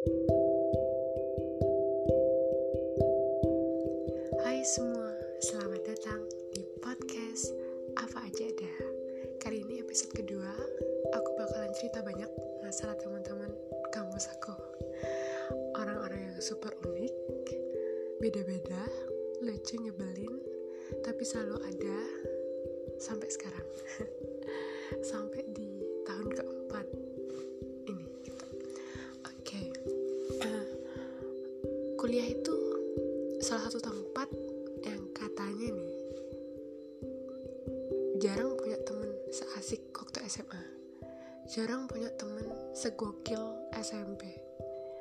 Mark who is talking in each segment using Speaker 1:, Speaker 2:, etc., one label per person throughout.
Speaker 1: Hai semua, selamat datang di podcast Apa Aja Ada. Kali ini episode kedua, aku bakalan cerita banyak masalah teman-teman kampus aku. Orang-orang yang super unik, beda-beda, lucu nyebelin, tapi selalu ada sampai sekarang. Sampai di tahun keempat jarang punya temen seasik waktu SMA jarang punya temen segokil SMP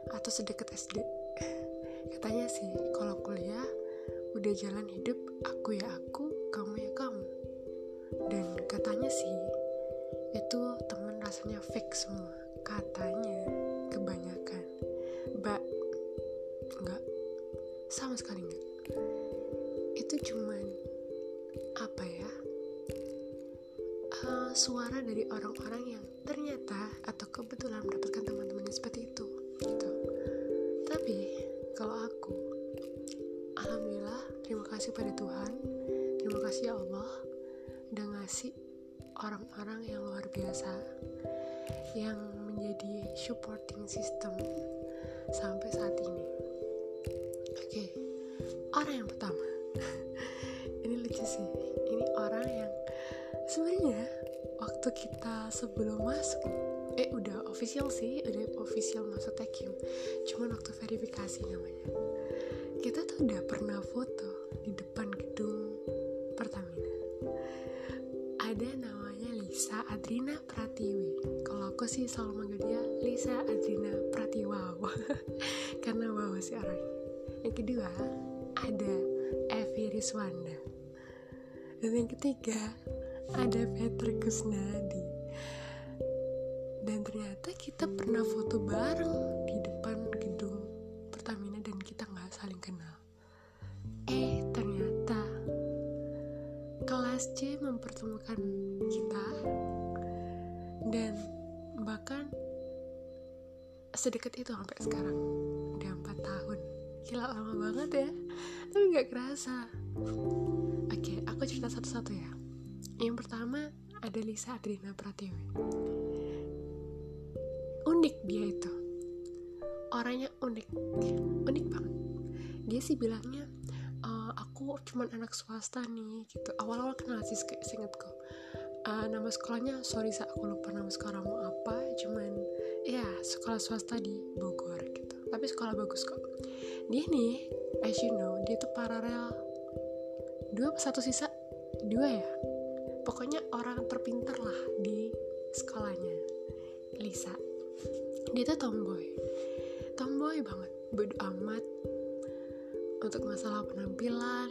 Speaker 1: atau sedekat SD katanya sih kalau kuliah udah jalan hidup aku ya aku kamu ya kamu. Dan katanya sih itu temen rasanya fake semua. Katanya kebanyakan kasih pada Tuhan terima kasih ya Allah udah ngasih orang-orang yang luar biasa yang menjadi supporting system sampai saat ini Oke, orang yang pertama. ini lucu sih. Ini orang yang sebenarnya waktu kita sebelum masuk eh udah official sih, udah official masuk Tekim. Cuman waktu verifikasi namanya. Kita tuh udah pernah foto di depan gedung Pertamina. Ada namanya Lisa Adrina Pratiwi. Kalau aku sih selalu manggil dia Lisa Adrina Pratiwaw. Karena wow sih orangnya. Yang kedua ada Evi Rizwanda. Dan yang ketiga ada Peter Kusnadi. Dan ternyata kita pernah foto bareng sedekat itu sampai sekarang. Udah empat tahun. Gila lama banget ya. Tapi nggak kerasa. Oke aku cerita satu-satu ya. Yang pertama ada Lisa Adrina Pratiwi unik dia itu. Orangnya unik. Unik banget. Dia sih bilangnya "Eh, aku cuman anak swasta nih gitu. Awal-awal kenal sih kayak seingetku Eh, nama sekolahnya sorry sa aku lupa nama sekolahmu apa cuman ya sekolah swasta di Bogor gitu. Tapi sekolah bagus kok. Dia nih as you know dia tuh paralel dua satu sisa? Dua ya? Pokoknya orang terpintar lah di sekolahnya Lisa. Dia tuh tomboy. Tomboy banget. Bodo amat. Untuk masalah penampilan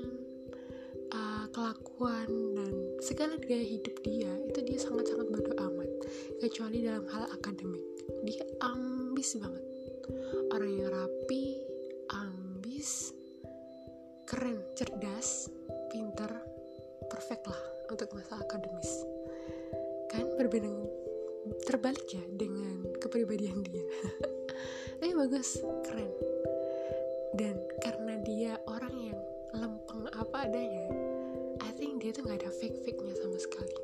Speaker 1: uh, kelakuan dan segala gaya hidup dia itu dia sangat-sangat bodo amat. Kecuali dalam hal akademik dia ambis banget. Orang yang rapi ambis keren cerdas pinter perfect lah untuk masalah akademis. Kan berbeda terbalik ya dengan kepribadian dia. Tapi bagus keren. Dan karena dia orang yang lempeng apa adanya I think dia tuh nggak ada fake fake nya sama sekali.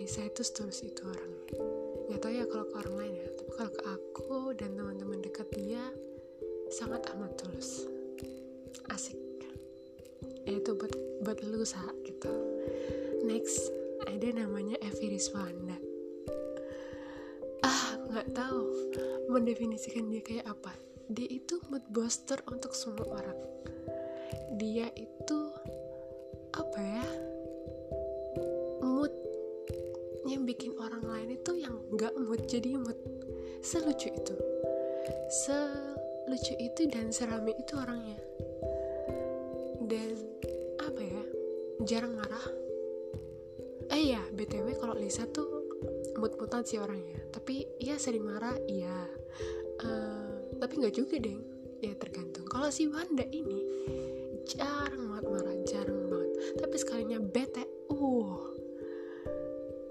Speaker 1: Lisa itu setulus itu orangnya nggak tahu ya kalau ke orang lain ya tapi kalau ke aku dan teman-teman dekat dia sangat amat tulus. Asik. Ya itu buat buat lu sa gitu. Next ada namanya Evi Rizwanda. Ah nggak tahu mendefinisikan dia kayak apa. Dia itu mood booster untuk semua orang. Dia itu apa ya bikin orang lain itu yang nggak mood jadi mood. Selucu itu. Selucu itu dan serame itu orangnya. Dan apa ya jarang marah. Eh ya btw kalau Lisa tuh mood-moodan sih orangnya. Tapi ya sering marah iya. Eh, tapi nggak juga deh ya tergantung. Kalau si Wanda ini jarang banget marah jarang banget. Tapi sekalinya bete uh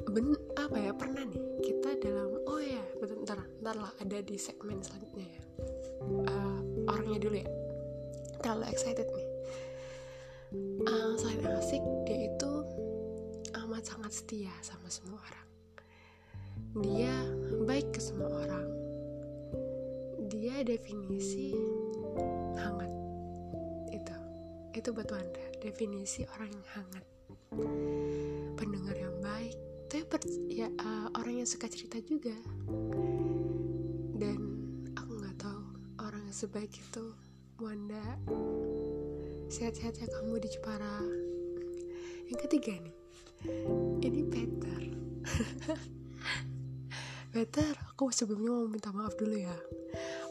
Speaker 1: ben apa ya pernah nih kita dalam oh ya bentar bentar lah ada di segmen selanjutnya ya. Uh, orangnya dulu ya. Terlalu excited nih. Uh, selain asik dia itu amat sangat setia sama semua orang. Dia baik ke semua orang. Dia definisi hangat. Itu itu buat Wanda. Definisi orang yang hangat. Pendengar ya uh, orang yang suka cerita juga. Dan aku nggak tahu orang yang sebaik itu Wanda. Sehat-sehat ya kamu di Jepara. Yang ketiga nih ini Peter. Peter aku sebelumnya mau minta maaf dulu ya.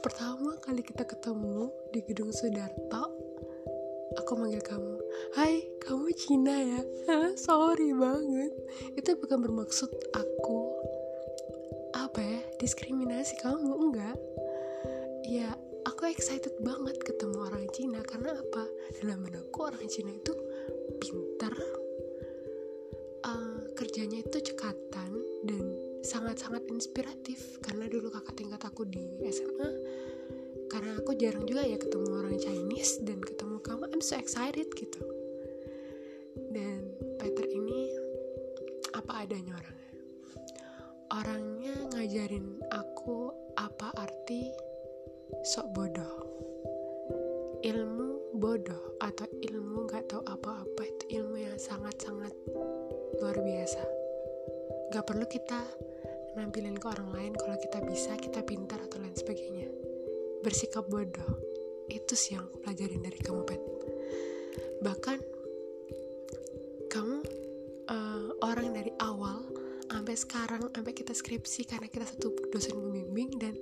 Speaker 1: Pertama kali kita ketemu di gedung Sudarto aku manggil kamu. Hai kamu Cina ya? Sorry banget. Itu bukan bermaksud aku. Apa ya? Diskriminasi kamu? Enggak. Ya aku excited banget ketemu orang Cina. Karena apa? Dalam benakku orang Cina itu pintar. Uh, kerjanya itu cekatan dan sangat-sangat inspiratif. Karena dulu kakak tingkat aku di SMA aku jarang juga ya ketemu orang Chinese dan ketemu kamu. I'm so excited gitu. Dan Peter ini apa adanya orangnya orang dari awal sampai sekarang sampai kita skripsi karena kita satu dosen pembimbing dan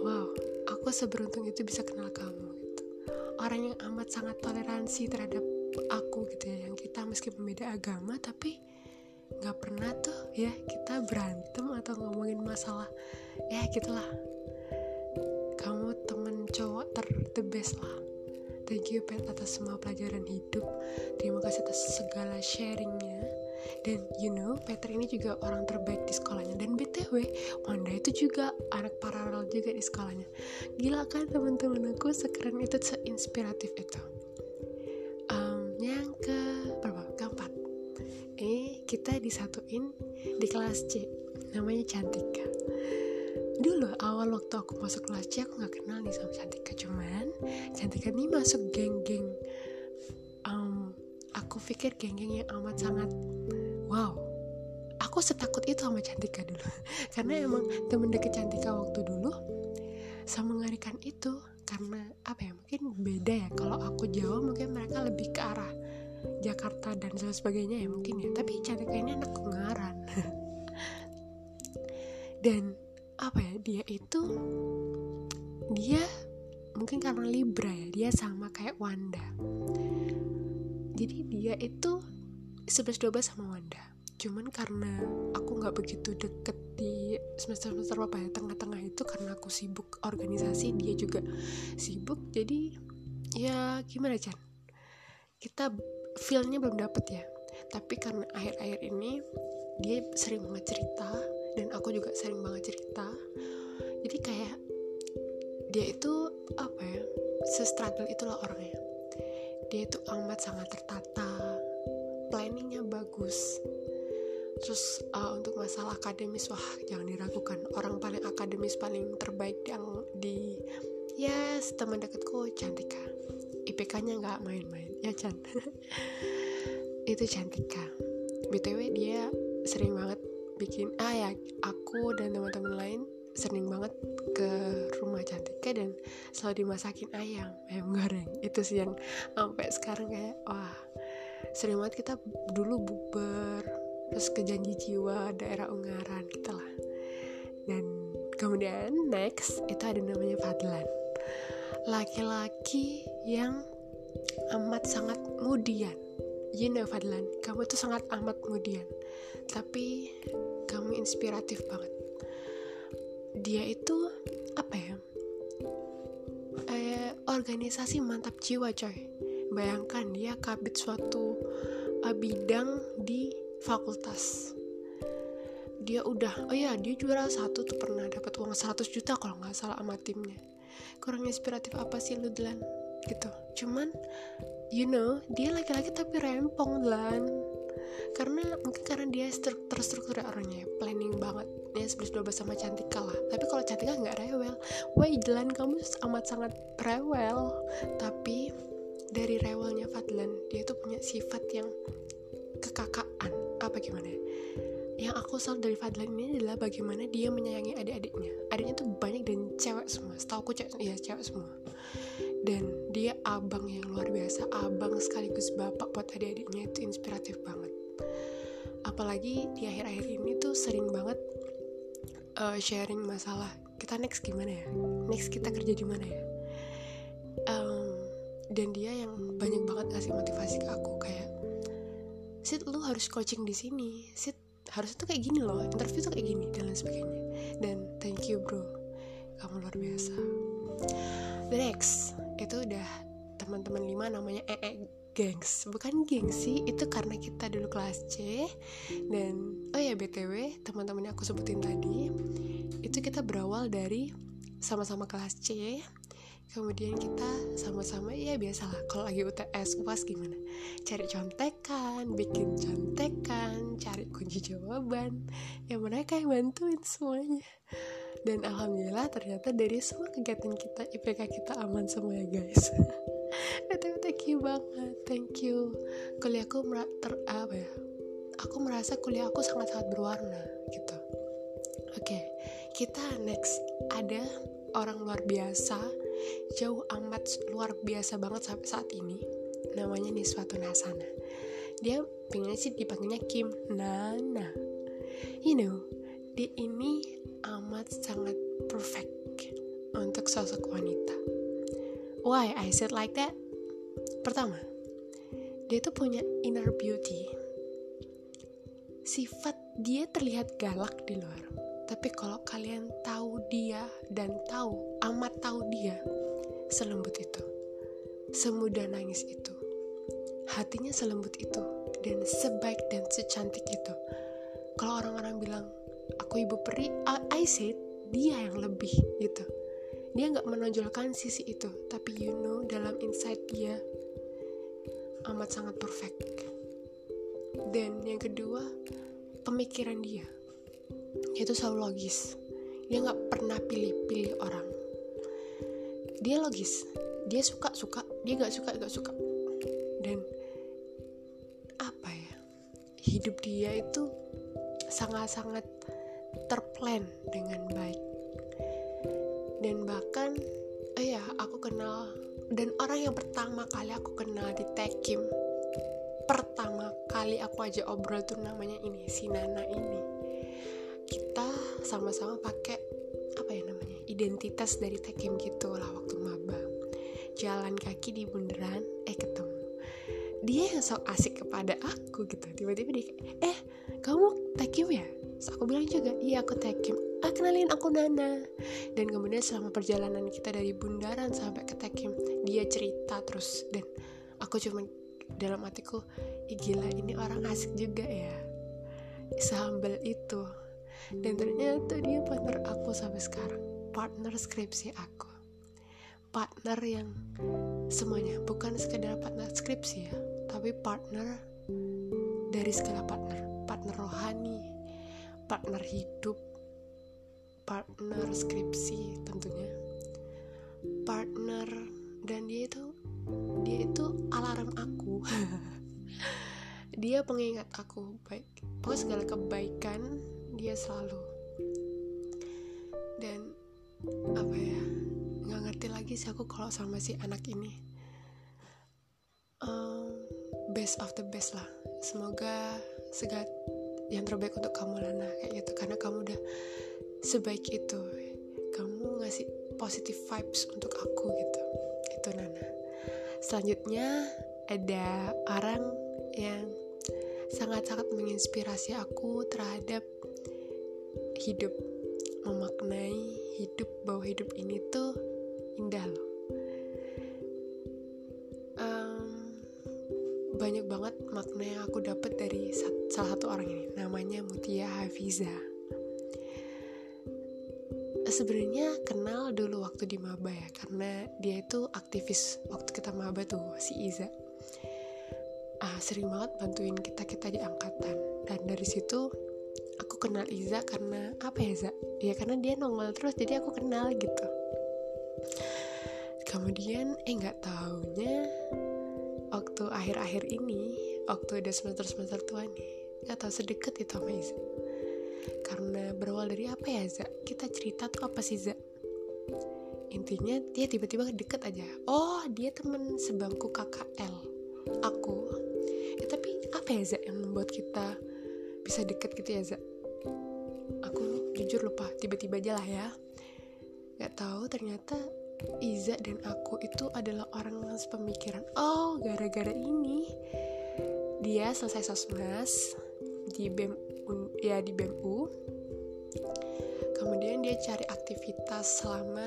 Speaker 1: wow aku seberuntung itu bisa kenal kamu gitu. Orang yang amat sangat toleransi terhadap aku gitu ya yang kita meskipun beda agama tapi nggak pernah tuh ya kita berantem atau ngomongin masalah ya gitulah. Kamu temen cowok ter the best lah. Thank you Pet atas semua pelajaran hidup. Terima kasih atas segala sharingnya dan you know Peter ini juga orang terbaik di sekolahnya. Dan btw Wanda itu juga anak paralel juga di sekolahnya. Gila kan teman-teman aku sekeren itu seinspiratif itu. Um, yang ke berapa? Keempat. Eh kita disatuin di kelas C. Namanya Cantika. Dulu awal waktu aku masuk kelas C aku nggak kenal nih sama Cantika. Cuman Cantika ini masuk geng-geng. Um, aku pikir geng-geng yang amat sangat wow aku setakut itu sama Cantika dulu. Karena emang temen deket Cantika waktu dulu sama mengerikan itu karena apa ya mungkin beda ya. Kalau aku Jawa mungkin mereka lebih ke arah Jakarta dan sebagainya ya mungkin ya. Tapi Cantika ini anak Ungaran dan apa ya dia itu dia mungkin karena Libra ya dia sama kayak Wanda. Jadi dia itu 11-12 sama Wanda. Cuman karena aku nggak begitu deket di semester semester apa ya tengah-tengah itu karena aku sibuk organisasi dia juga sibuk. Jadi ya gimana Chan? Kita feelnya belum dapet ya. Tapi karena akhir-akhir ini dia sering banget cerita dan aku juga sering banget cerita. Jadi kayak dia itu apa ya se-struggle itulah orangnya. Dia itu amat sangat tertata bagus. Terus uh, untuk masalah akademis wah jangan diragukan. Orang paling akademis paling terbaik yang di ya yes, teman dekatku Cantika. IPK-nya nggak main-main ya Chan? Itu Cantika. Btw dia sering banget bikin ah ya aku dan teman-teman lain sering banget ke rumah Cantika dan selalu dimasakin ayam ayam goreng. Itu sih yang sampai sekarang kayak wah sering banget kita dulu buber terus ke janji jiwa daerah Ungaran gitu lah. Dan kemudian next itu ada namanya Fadlan. Laki-laki yang amat sangat mudian. You know Fadlan kamu tuh sangat amat mudian. Tapi kamu inspiratif banget. Dia itu apa ya? Eh, organisasi mantap jiwa coy bayangkan dia kabit suatu uh, bidang di fakultas. Dia udah oh ya dia juara satu tuh pernah dapat uang 100 juta kalau nggak salah sama timnya. Kurang inspiratif apa sih lu Dlan? Gitu. Cuman you know dia laki-laki tapi rempong Dlan. Karena mungkin karena dia terstruktur orangnya planning banget. Ya 11-12 sama Cantika lah. Tapi kalau Cantika nggak rewel. Wah Dlan kamu amat sangat rewel. Tapi dari rewelnya Fadlan dia tuh punya sifat yang kekakaan. Apa gimana ya? Yang aku salut dari Fadlan ini adalah bagaimana dia menyayangi adik-adiknya. Adiknya tuh banyak dan cewek semua. Setahu aku cewek ya cewek semua. Dan dia abang yang luar biasa. Abang sekaligus bapak buat adik-adiknya itu inspiratif banget. Apalagi di akhir-akhir ini tuh sering banget uh, sharing masalah. Kita next gimana ya? Next kita kerja di mana ya dan dia yang banyak banget ngasih motivasi ke aku kayak Sid lu harus coaching di sini. Sid harus tuh kayak gini loh interview tuh kayak gini dan lain sebagainya. Dan thank you bro. Kamu luar biasa. The next itu udah teman-teman lima namanya ee gengs. Bukan gengsi itu karena kita dulu kelas C. Dan oh ya btw teman-teman yang aku sebutin tadi itu kita berawal dari sama-sama kelas C kemudian kita sama-sama ya biasalah. Kalau lagi UTS UAS gimana? Cari contekan bikin contekan cari kunci jawaban. Ya mereka yang bantuin semuanya. Dan alhamdulillah ternyata dari semua kegiatan kita IPK kita aman semua ya guys. Itu thank you banget thank you. Kuliahku ter apa ya? Aku merasa kuliah aku sangat sangat berwarna gitu. Oke okay, kita next. Ada orang luar biasa jauh amat luar biasa banget sampai saat ini namanya Niswatun Hasana dia pengen sih dipanggilnya Kim Nana you know dia ini amat sangat perfect untuk sosok wanita Why I said like that? Pertama, dia tuh punya inner beauty. Sifat dia terlihat galak di luar. Tapi kalau kalian tahu dia dan tahu, amat tahu dia, selembut itu. Semudah nangis itu. Hatinya selembut itu dan sebaik dan secantik itu. Kalau orang-orang bilang, aku ibu peri, I said dia yang lebih gitu dia nggak menonjolkan sisi itu tapi you know dalam insight dia amat sangat perfect dan yang kedua pemikiran dia itu selalu logis. Dia nggak pernah pilih-pilih orang. Dia logis. Dia suka suka. Dia nggak suka nggak suka. Dan apa ya? Hidup dia itu sangat-sangat terplan dengan baik. Dan bahkan oh ya aku kenal. Dan orang yang pertama kali aku kenal di Tekim pertama kali aku aja obrol tuh namanya ini si Nana ini kita sama-sama pakai apa ya namanya identitas dari Tekim gitu lah waktu maba. Jalan kaki di bundaran eh ketemu. Dia yang sok asik kepada aku gitu. Tiba-tiba dia eh kamu Tekim ya? Terus aku bilang juga iya aku Tekim ah kenalin aku Nana. Dan kemudian selama perjalanan kita dari bundaran sampai ke Tekim dia cerita terus. Dan aku cuma dalam hatiku gila ini orang asik juga ya. Sehambel itu dan ternyata dia partner aku sampai sekarang. Partner skripsi aku. Partner yang semuanya. Bukan sekedar partner skripsi ya. Tapi partner dari segala partner. Partner rohani. Partner hidup. Partner skripsi tentunya. Partner dan dia itu dia itu alarm aku. Dia pengingat aku. Baik. Pokoknya segala kebaikan dia selalu. Dan apa ya nggak ngerti lagi sih aku kalau sama si anak ini. Um, best of the best lah. Semoga segat yang terbaik untuk kamu Lana kayak gitu. Karena kamu udah sebaik itu. Kamu ngasih positive vibes untuk aku gitu. Itu Nana selanjutnya ada orang yang sangat-sangat menginspirasi aku terhadap hidup. Memaknai hidup bahwa hidup ini tuh indah loh. Um, banyak banget makna yang aku dapat dari salah satu orang ini. Namanya Mutia Hafiza. Sebenarnya kenal dulu waktu di maba ya karena dia itu aktivis waktu kita maba tuh si Iza. Uh, sering banget bantuin kita kita di angkatan. Dan dari situ kenal Iza karena apa ya Za? Ya karena dia nongol terus jadi aku kenal gitu. Kemudian eh nggak taunya waktu akhir-akhir ini waktu udah semester semester tua nih nggak tahu sedekat itu sama Iza. Karena berawal dari apa ya Za? Kita cerita tuh apa sih Za? Intinya dia tiba-tiba deket aja. Oh dia temen sebangku KKL aku. Ya tapi apa ya Za yang membuat kita bisa deket gitu ya Za aku jujur lupa tiba-tiba aja lah ya. Nggak tahu ternyata Iza dan aku itu adalah orang yang sepemikiran. Oh gara-gara ini. Dia selesai sosmas di BEM ya di BEMU. Kemudian dia cari aktivitas selama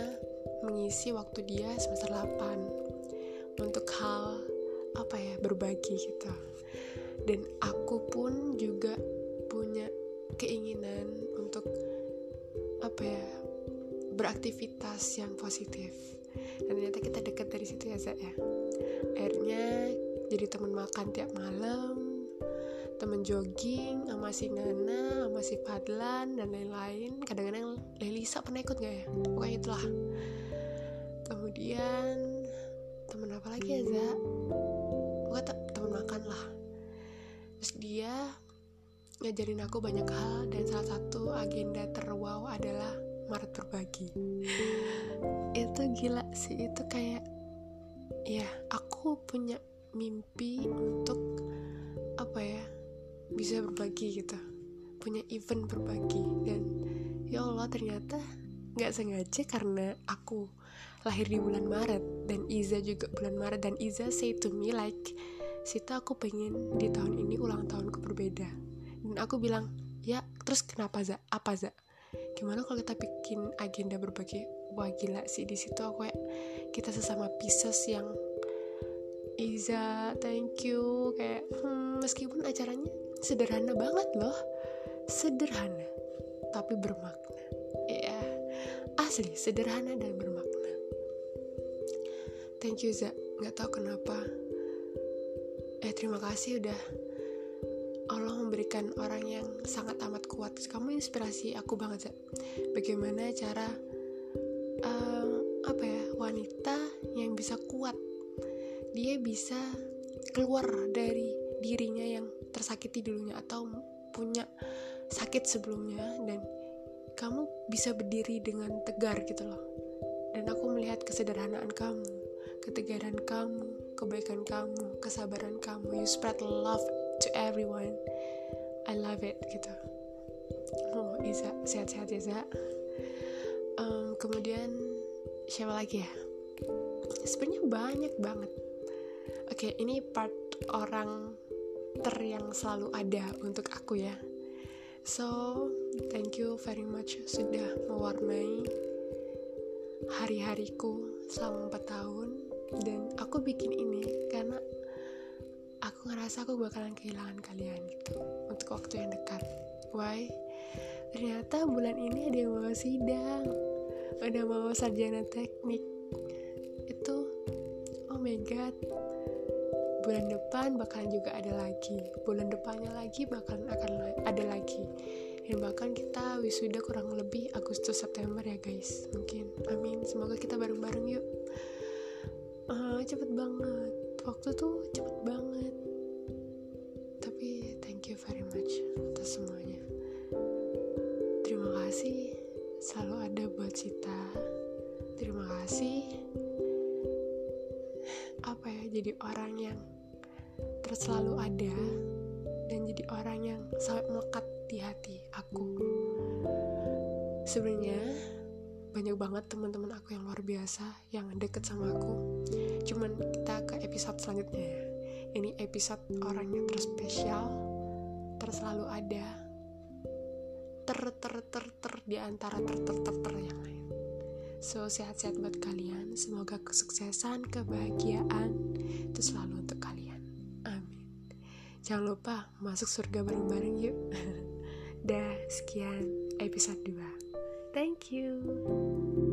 Speaker 1: mengisi waktu dia semester 8 untuk hal apa ya berbagi gitu. Dan aku pun juga punya keinginan apa ya beraktivitas yang positif. Dan ternyata kita dekat dari situ ya Zak ya. Akhirnya jadi teman makan tiap malam temen jogging sama si Nana sama si Padlan dan lain-lain. Kadang-kadang Lelisa pernah ikut gak ya? Pokoknya itulah. Kemudian temen apa lagi ya Za ngajarin aku banyak hal dan salah satu agenda terwow adalah Maret berbagi. Itu gila sih itu kayak ya aku punya mimpi untuk apa ya bisa berbagi gitu. Punya event berbagi dan ya Allah ternyata nggak sengaja karena aku lahir di bulan Maret dan Iza juga bulan Maret dan Iza say to me like Sita aku pengen di tahun ini ulang tahunku berbeda dan aku bilang ya terus kenapa za? Apa za? Gimana kalau kita bikin agenda berbagi wah gila sih di situ. Aku kayak kita sesama Pisces yang Iza thank you. Kayak hmm, meskipun acaranya sederhana banget loh. Sederhana tapi bermakna. Ya asli sederhana dan bermakna. Thank you Za. Nggak tahu kenapa. Eh terima kasih udah Allah memberikan orang yang sangat amat kuat. Kamu inspirasi aku banget Za bagaimana cara uh, apa ya wanita yang bisa kuat dia bisa keluar dari dirinya yang tersakiti dulunya atau punya sakit sebelumnya dan kamu bisa berdiri dengan tegar gitu loh. Dan aku melihat kesederhanaan kamu ketegaran kamu kebaikan kamu kesabaran kamu. You spread love to everyone. I love it gitu. Oh Iza sehat-sehat Iza. Um, kemudian siapa lagi ya? Sebenarnya banyak banget. Oke okay, ini part orang ter yang selalu ada untuk aku ya. So thank you very much sudah mewarnai hari-hariku selama 4 tahun. Dan aku bikin ini karena ngerasa aku bakalan kehilangan kalian gitu untuk waktu yang dekat. Why? Ternyata bulan ini ada yang mau sidang udah mau sarjana teknik. Itu oh my god. Bulan depan bakalan juga ada lagi. Bulan depannya lagi bakalan akan ada lagi. Dan bahkan kita wisuda kurang lebih Agustus September ya guys. Mungkin. Amin. Semoga kita bareng-bareng yuk. Uh, cepet banget. Waktu tuh cepet banget Cita terima kasih. Apa ya jadi orang yang terus selalu ada dan jadi orang yang sangat melekat di hati aku. Sebenarnya banyak banget teman-teman aku yang luar biasa yang deket sama aku. Cuman kita ke episode selanjutnya. Ya ini episode orang yang terspesial terselalu ada ter ter ter ter di antara ter ter ter ter yang lain. So sehat-sehat buat kalian. Semoga kesuksesan kebahagiaan itu selalu untuk kalian. Jangan lupa masuk surga bareng-bareng yuk. Dah, sekian episode 2. thank you